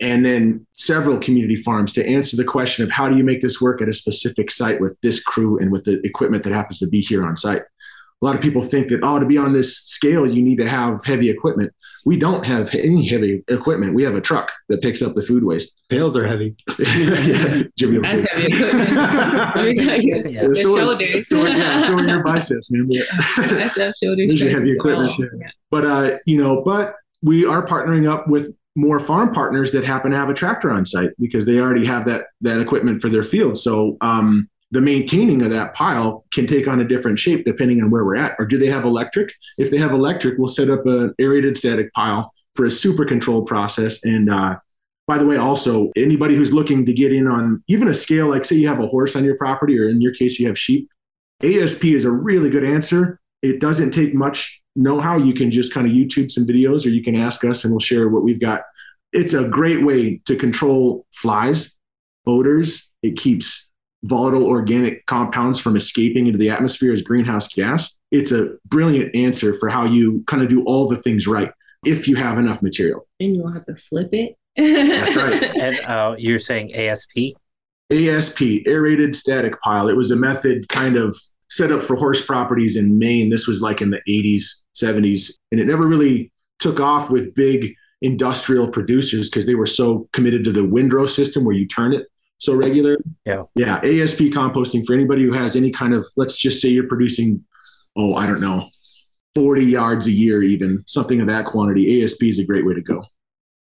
[SPEAKER 2] and then several community farms to answer the question of how do you make this work at a specific site with this crew and with the equipment that happens to be here on site. A lot of people think that, oh, to be on this scale, you need to have heavy equipment. We don't have any heavy equipment. We have a truck that picks up the food waste.
[SPEAKER 5] Pails are heavy. <laughs>
[SPEAKER 2] Jimmy That's heavy equipment. <laughs> yeah. so shoulders. So, yeah, showing your biceps, man. Biceps, shoulders. There's your heavy equipment. Oh, yeah. But, uh, you know, but we are partnering up with more farm partners that happen to have a tractor on site because they already have that that equipment for their field. So um, the maintaining of that pile can take on a different shape depending on where we're at. Or do they have electric? If they have electric, we'll set up an aerated static pile for a super controlled process. And uh, by the way, also anybody who's looking to get in on even a scale like say you have a horse on your property, or in your case you have sheep, ASP is a really good answer. It doesn't take much know how, you can just kind of YouTube some videos or you can ask us and we'll share what we've got. It's a great way to control flies, odors. It keeps volatile organic compounds from escaping into the atmosphere as greenhouse gas. It's a brilliant answer for how you kind of do all the things right if you have enough material.
[SPEAKER 3] And you will have to flip it.
[SPEAKER 2] That's right. <laughs>
[SPEAKER 1] and uh, you're saying ASP?
[SPEAKER 2] ASP, aerated static pile. It was a method kind of set up for horse properties in Maine. This was like in the 80s, 70s, and it never really took off with big industrial producers because they were so committed to the windrow system where you turn it so regular.
[SPEAKER 1] Yeah.
[SPEAKER 2] Yeah. ASP composting for anybody who has any kind of, let's just say you're producing, oh, I don't know, 40 yards a year, even something of that quantity. ASP is a great way to go.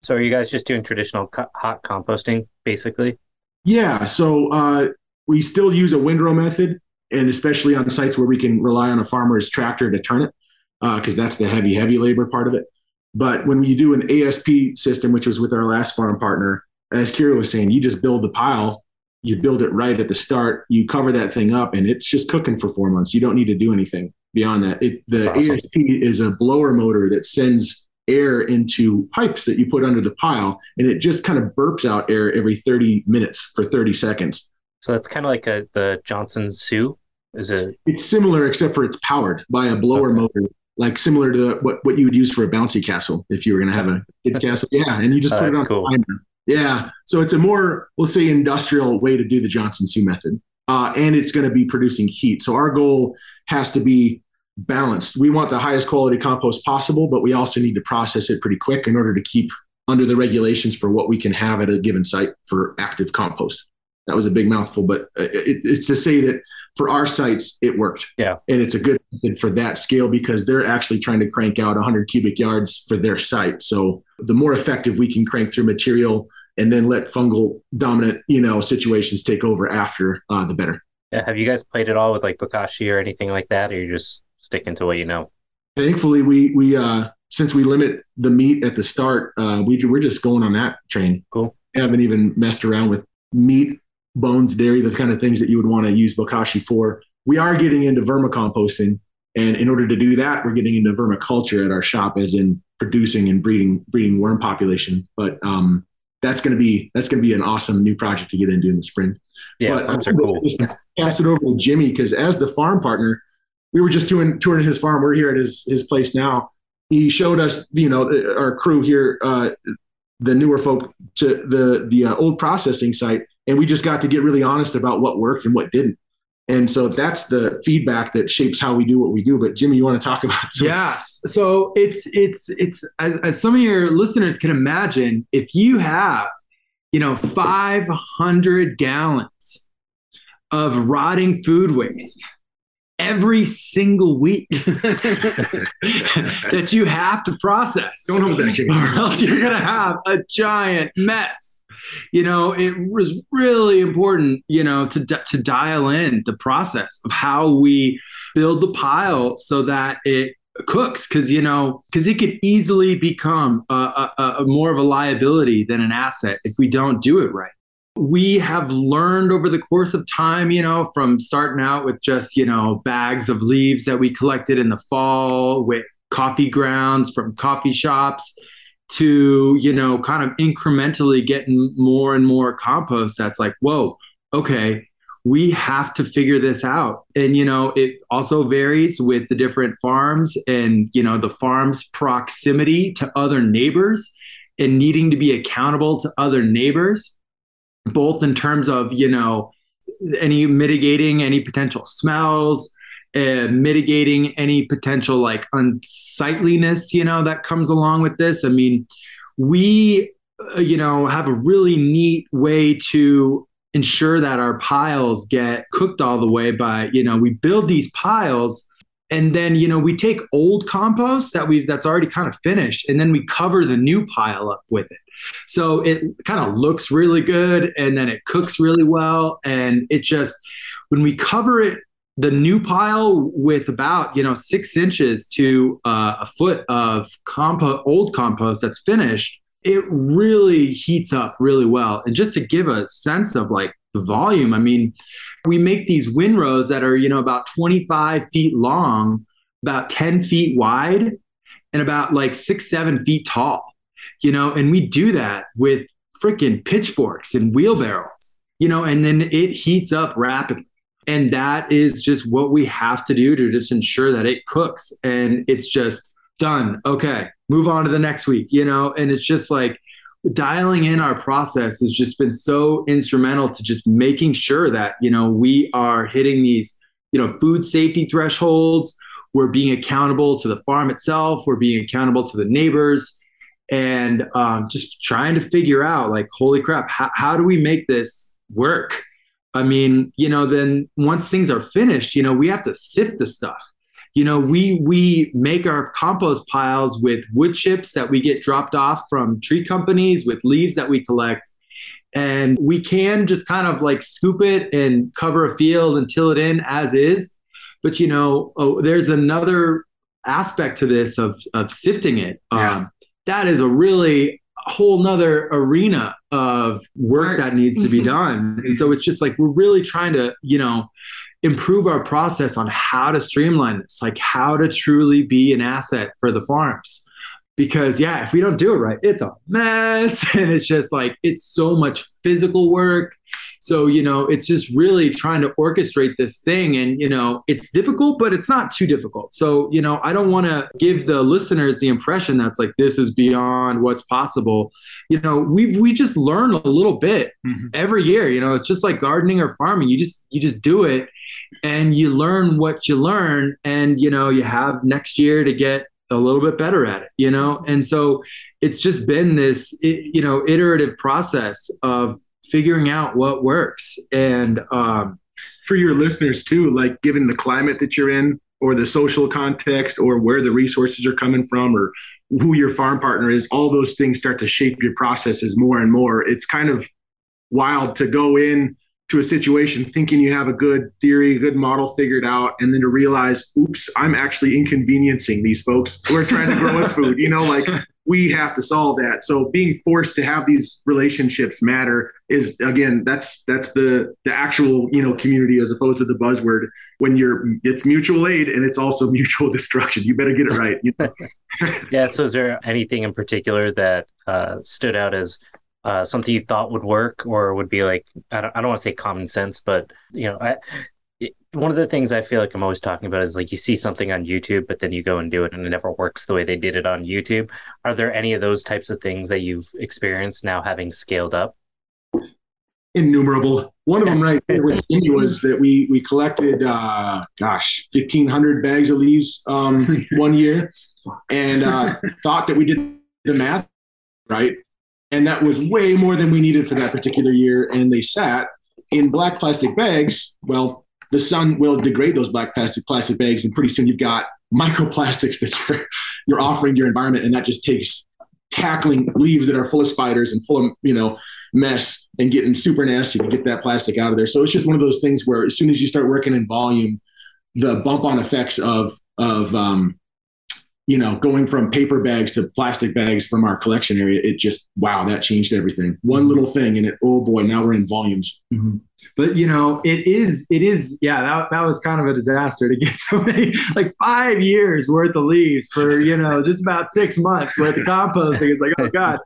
[SPEAKER 1] So are you guys just doing traditional co- hot composting basically?
[SPEAKER 2] Yeah. So uh, we still use a windrow method and especially on sites where we can rely on a farmer's tractor to turn it, because uh, that's the heavy, heavy labor part of it. But when you do an ASP system, which was with our last farm partner, as Kira was saying, you just build the pile, you build it right at the start, you cover that thing up, and it's just cooking for four months. You don't need to do anything beyond that. It, the awesome. ASP is a blower motor that sends air into pipes that you put under the pile, and it just kind of burps out air every 30 minutes for 30 seconds.
[SPEAKER 1] So that's kind of like a the Johnson Su. Is it?
[SPEAKER 2] It's similar, except for it's powered by a blower okay. motor, like similar to the, what what you would use for a bouncy castle if you were going to have a kids <laughs> castle. Yeah, and you just oh, put it on cool. timer. Yeah, so it's a more let's say industrial way to do the Johnson Su method, uh, and it's going to be producing heat. So our goal has to be balanced. We want the highest quality compost possible, but we also need to process it pretty quick in order to keep under the regulations for what we can have at a given site for active compost that was a big mouthful, but uh, it, it's to say that for our sites, it worked.
[SPEAKER 1] Yeah.
[SPEAKER 2] And it's a good method for that scale because they're actually trying to crank out 100 cubic yards for their site. So the more effective we can crank through material and then let fungal dominant, you know, situations take over after, uh, the better.
[SPEAKER 1] Yeah. Have you guys played at all with like Bokashi or anything like that? Or you're just sticking to what you know?
[SPEAKER 2] Thankfully, we, we, uh, since we limit the meat at the start, uh, we, we're just going on that train.
[SPEAKER 1] Cool.
[SPEAKER 2] We haven't even messed around with meat bones, dairy, the kind of things that you would want to use bokashi for. We are getting into vermicomposting. And in order to do that, we're getting into vermiculture at our shop, as in producing and breeding breeding worm population. But um, that's going to be that's going to be an awesome new project to get into in the spring.
[SPEAKER 1] Yeah,
[SPEAKER 2] but
[SPEAKER 1] those are cool.
[SPEAKER 2] Just pass it over to Jimmy because as the farm partner, we were just doing touring his farm. We're here at his his place now. He showed us, you know, our crew here, uh, the newer folk, to the the uh, old processing site, and we just got to get really honest about what worked and what didn't. And so that's the feedback that shapes how we do what we do. But Jimmy, you want to talk about?
[SPEAKER 5] Some- yes. So it's it's it's as, as some of your listeners can imagine, if you have, you know, 500 gallons of rotting food waste every single week <laughs> that you have to process.
[SPEAKER 2] Don't hold that, Jimmy.
[SPEAKER 5] Or else you're gonna have a giant mess you know it was really important you know to to dial in the process of how we build the pile so that it cooks. Because you know because it could easily become a, a, a more of a liability than an asset if we don't do it right. We have learned over the course of time, you know, from starting out with just, you know, bags of leaves that we collected in the fall with coffee grounds from coffee shops to you know kind of incrementally getting more and more compost that's like whoa okay we have to figure this out. And you know it also varies with the different farms and you know the farm's proximity to other neighbors and needing to be accountable to other neighbors both in terms of you know any mitigating any potential smells uh, mitigating any potential like unsightliness, you know, that comes along with this. I mean, we, uh, you know, have a really neat way to ensure that our piles get cooked all the way by, you know, we build these piles and then you know we take old compost that we've that's already kind of finished and then we cover the new pile up with it so it kind of looks really good and then it cooks really well and it just when we cover it the new pile with about you know six inches to uh, a foot of compost old compost that's finished it really heats up really well. And just to give a sense of like the volume i mean we make these windrows that are you know about 25 feet long about 10 feet wide and about like six seven feet tall you know? And we do that with freaking pitchforks and wheelbarrows you know? And then it heats up rapidly and that is just what we have to do to just ensure that it cooks and it's just done. Okay, move on to the next week, you know? And it's just like dialing in our process has just been so instrumental to just making sure that, you know, we are hitting these, you know, food safety thresholds. We're being accountable to the farm itself. We're being accountable to the neighbors and um, just trying to figure out like, holy crap, how, how do we make this work? I mean, you know, then once things are finished, you know, we have to sift the stuff. You know, we we make our compost piles with wood chips that we get dropped off from tree companies, with leaves that we collect, and we can just kind of like scoop it and cover a field and till it in as is. But you know, oh, there's another aspect to this of of sifting it. Yeah. Um, that is a really whole nother arena of work that needs to be mm-hmm. done. And so it's just like we're really trying to, you know, improve our process on how to streamline this, like how to truly be an asset for the farms. Because yeah, if we don't do it right, it's a mess. <laughs> And it's just like it's so much physical work. So, you know, it's just really trying to orchestrate this thing. And, you know, it's difficult, but it's not too difficult. So, you know, I don't want to give the listeners the impression that's like this is beyond what's possible. You know, we've we just learn a little bit mm-hmm. every year. You know, it's just like gardening or farming. You just you just do it and you learn what you learn. And, you know, you have next year to get a little bit better at it, you know? And so it's just been this, you know, iterative process of figuring out what works. And um,
[SPEAKER 2] for your listeners too, like given the climate that you're in, or the social context, or where the resources are coming from, or who your farm partner is, all those things start to shape your processes more and more. It's kind of wild to go in to a situation thinking you have a good theory, a good model figured out, and then to realize, oops, I'm actually inconveniencing these folks who are trying to grow us <laughs> food. You know, like we have to solve that. So being forced to have these relationships matter is again, that's that's the the actual you know community as opposed to the buzzword. When you're it's mutual aid and it's also <laughs> mutual destruction. You better get it right. You know? <laughs> <laughs>
[SPEAKER 1] yeah. So is there anything in particular that uh, stood out as uh, something you thought would work or would be like I don't, I don't want to say common sense, but you know, I, one of the things I feel like I'm always talking about is like you see something on YouTube, but then you go and do it and it never works the way they did it on YouTube. Are there any of those types of things that you've experienced now having scaled up?
[SPEAKER 2] Innumerable. One of them right there with <laughs> Jimmy was that we we collected uh gosh, fifteen hundred bags of leaves um <laughs> one year and uh thought that we did the math right. And that was way more than we needed for that particular year. And they sat in black plastic bags. Well, the sun will degrade those black plastic plastic bags, and pretty soon you've got microplastics that you're <laughs> you're offering your environment, and that just takes tackling leaves that are full of spiders and full of you know mess and getting super nasty to get that plastic out of there. So it's just one of those things where as soon as you start working in volume, the bump on effects of of um, you know, going from paper bags to plastic bags from our collection area, it just wow, that changed everything. One mm-hmm. little thing, and it oh boy, now we're in volumes.
[SPEAKER 5] Mm-hmm. But you know, it is it is yeah, that that was kind of a disaster to get <laughs> so many like five years worth of leaves for you know just about six months worth of composting. It's like oh god,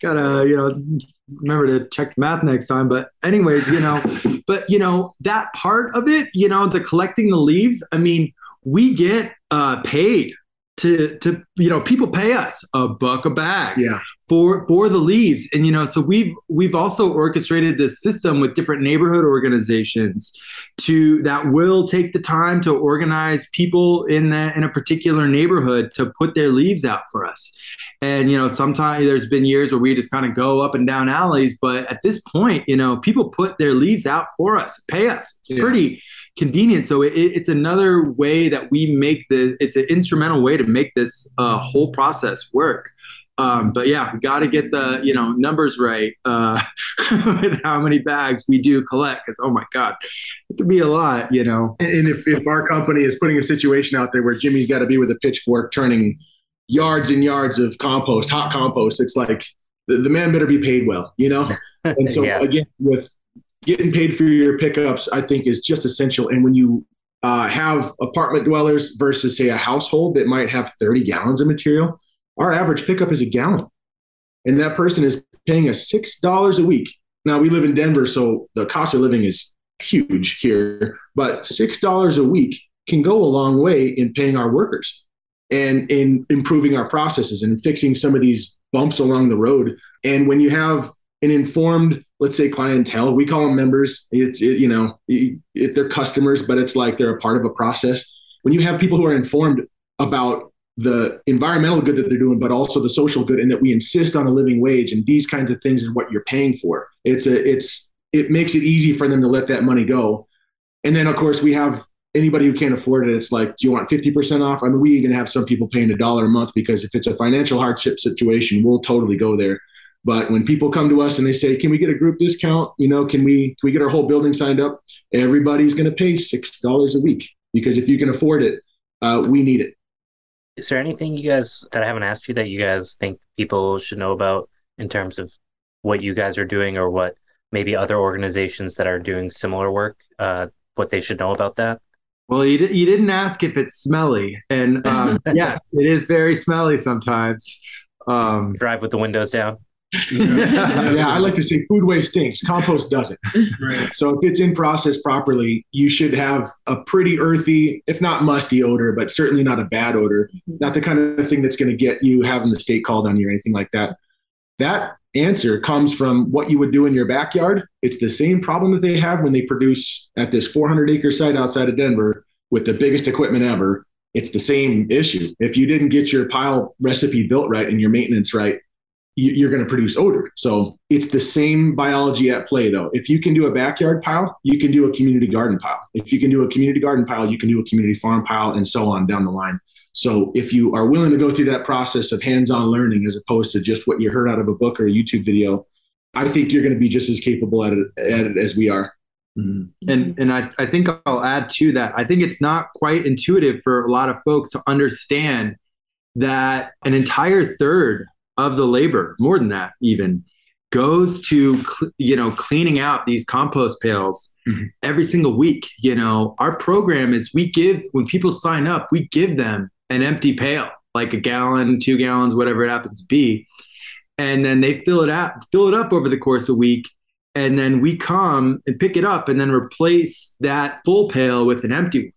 [SPEAKER 5] gotta you know remember to check the math next time. But anyways, you know, but you know that part of it, you know, the collecting the leaves. I mean, we get uh, paid to to you know people pay us a buck a bag
[SPEAKER 2] yeah.
[SPEAKER 5] for for the leaves. And you know so we've we've also orchestrated this system with different neighborhood organizations to that will take the time to organize people in that in a particular neighborhood to put their leaves out for us. And you know sometimes there's been years where we just kind of go up and down alleys but at this point you know people put their leaves out for us pay us. It's yeah. pretty convenient. So it, it's another way that we make the. It's an instrumental way to make this uh, whole process work. Um, but yeah, we got to get the you know numbers right uh, <laughs> with how many bags we do collect. Because oh my god, it could be a lot, you know.
[SPEAKER 2] And if if our company is putting a situation out there where Jimmy's got to be with a pitchfork turning yards and yards of compost, hot compost, it's like the, the man better be paid well, you know. <laughs> And so yeah. again, with getting paid for your pickups, I think, is just essential. And when you uh, have apartment dwellers versus, say, a household that might have 30 gallons of material, our average pickup is a gallon. And that person is paying us $6 a week. Now, we live in Denver, so the cost of living is huge here, but $6 a week can go a long way in paying our workers and in improving our processes and fixing some of these bumps along the road. And when you have an informed let's say clientele. We call them members. It's it, you know it, they're customers but it's like they're a part of a process. When you have people who are informed about the environmental good that they're doing but also the social good and that we insist on a living wage and these kinds of things is what you're paying for it's a it's it makes it easy for them to let that money go. And then of course we have anybody who can't afford it it's like do you want 50% off? I mean we even have some people paying a dollar a month because if it's a financial hardship situation we'll totally go there but when people come to us and they say, "Can we get a group discount? You know, can we can we get our whole building signed up?" Everybody's going to pay six dollars a week because if you can afford it, uh, we need it.
[SPEAKER 1] Is there anything you guys that I haven't asked you that you guys think people should know about in terms of what you guys are doing, or what maybe other organizations that are doing similar work, uh, what they should know about that?
[SPEAKER 5] Well, you, d- you didn't ask if it's smelly, and um, <laughs> yes, it is very smelly sometimes.
[SPEAKER 1] Um, Drive with the windows down. <laughs>
[SPEAKER 2] yeah, I like to say food waste stinks. Compost doesn't. Right. So if it's in process properly, you should have a pretty earthy, if not musty odor, but certainly not a bad odor. Mm-hmm. Not the kind of thing that's going to get you having the state called on you or anything like that. That answer comes from what you would do in your backyard. It's the same problem that they have when they produce at this 400 acre site outside of Denver with the biggest equipment ever. It's the same issue. If you didn't get your pile recipe built right and your maintenance right, you're going to produce odor. So it's the same biology at play, though. If you can do a backyard pile, you can do a community garden pile. If you can do a community garden pile, you can do a community farm pile, and so on down the line. So if you are willing to go through that process of hands-on learning as opposed to just what you heard out of a book or a YouTube video, I think you're going to be just as capable at it, at it as we are.
[SPEAKER 5] Mm-hmm. And and I, I think I'll add to that. I think it's not quite intuitive for a lot of folks to understand that an entire third of the labor, more than that even, goes to you know cleaning out these compost pails mm-hmm. every single week. You know, our program is we give when people sign up, we give them an empty pail, like a gallon, two gallons, whatever it happens to be. and then they fill it out, fill it up over the course of a week, and then we come and pick it up and then replace that full pail with an empty one.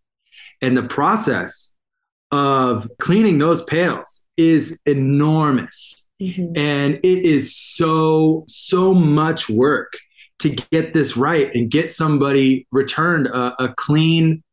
[SPEAKER 5] And the process of cleaning those pails is enormous.
[SPEAKER 3] Mhm.
[SPEAKER 5] And it is so, so much work to get this right and get somebody returned a, a clean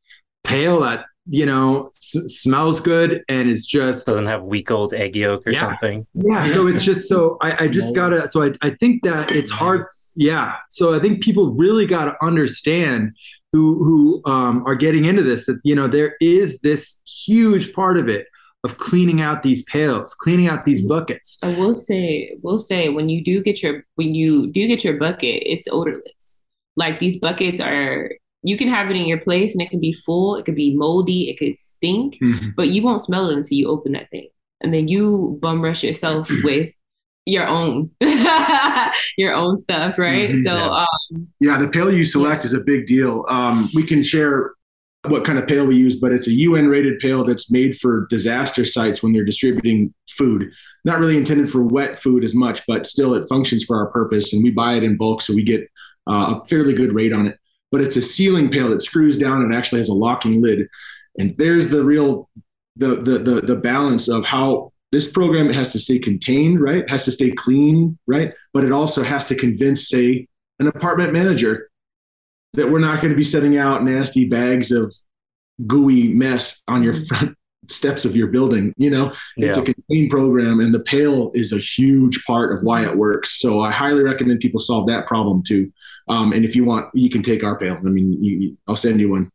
[SPEAKER 5] pail that, you know, s- smells good and is just
[SPEAKER 1] Doesn't have week old egg yolk or
[SPEAKER 5] Yeah.
[SPEAKER 1] something.
[SPEAKER 5] yeah, so it's just so I, I just gotta so I, I think that it's hard yeah. So I think people really gotta understand who who um, are getting into this that you know there is this huge part of it of cleaning out these pails, cleaning out these buckets.
[SPEAKER 3] I will say, will say when you do get your when you do get your bucket, it's odorless. Like these buckets are you can have it in your place and it can be full, it could be moldy, it could stink, but you won't smell it until you open that thing. And then you bum rush yourself with your own <laughs> your own stuff, right?
[SPEAKER 2] Mhm.
[SPEAKER 3] so
[SPEAKER 1] Yeah.
[SPEAKER 3] um
[SPEAKER 2] Yeah, the pail you select is a big deal. Um, we can share what kind of pail we use, but it's a UN rated pail that's made for disaster sites when they're distributing food. Not really intended for wet food as much, but still it functions for our purpose. And we buy it in bulk, so we get uh, a fairly good rate on it. But it's a sealing pail that screws down and actually has a locking lid. And there's the real the the the, the balance of how this program has to stay contained, right? It has to stay clean, right? But it also has to convince, say, an apartment manager that we're not going to be setting out nasty bags of gooey mess on your front steps of your building. You know, it's a contained program, and the pail is a huge part of why it works. So I highly recommend people solve that problem too. Um, and if you want, you can take our pail. I mean, you, you- I'll send you one.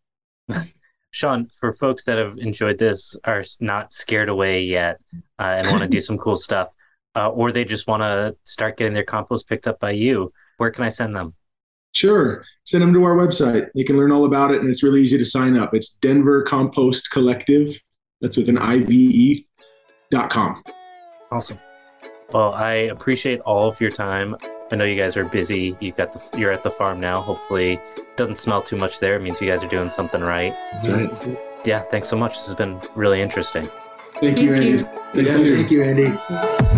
[SPEAKER 2] <laughs>
[SPEAKER 1] Sean, for folks that have enjoyed this, are not scared away yet, uh, and want to do <laughs> some cool stuff, uh, or they just want to start getting their compost picked up by you, where can I send them?
[SPEAKER 2] Sure. Send them to our website. They can learn all about it, and it's really easy to sign up. It's Denver Compost Collective. That's with an IVE dot com.
[SPEAKER 1] Awesome. Well, I appreciate all of your time. I know you guys are busy. You've got the you're at the farm now. Hopefully, it doesn't smell too much there. It means you guys are doing something right.
[SPEAKER 2] Right.
[SPEAKER 1] Yeah. Thanks so much. This has been really interesting.
[SPEAKER 2] Thank you, Andy.
[SPEAKER 3] you.
[SPEAKER 2] Thank
[SPEAKER 5] Yeah,
[SPEAKER 2] you.
[SPEAKER 5] thank you, Andy.
[SPEAKER 3] awesome.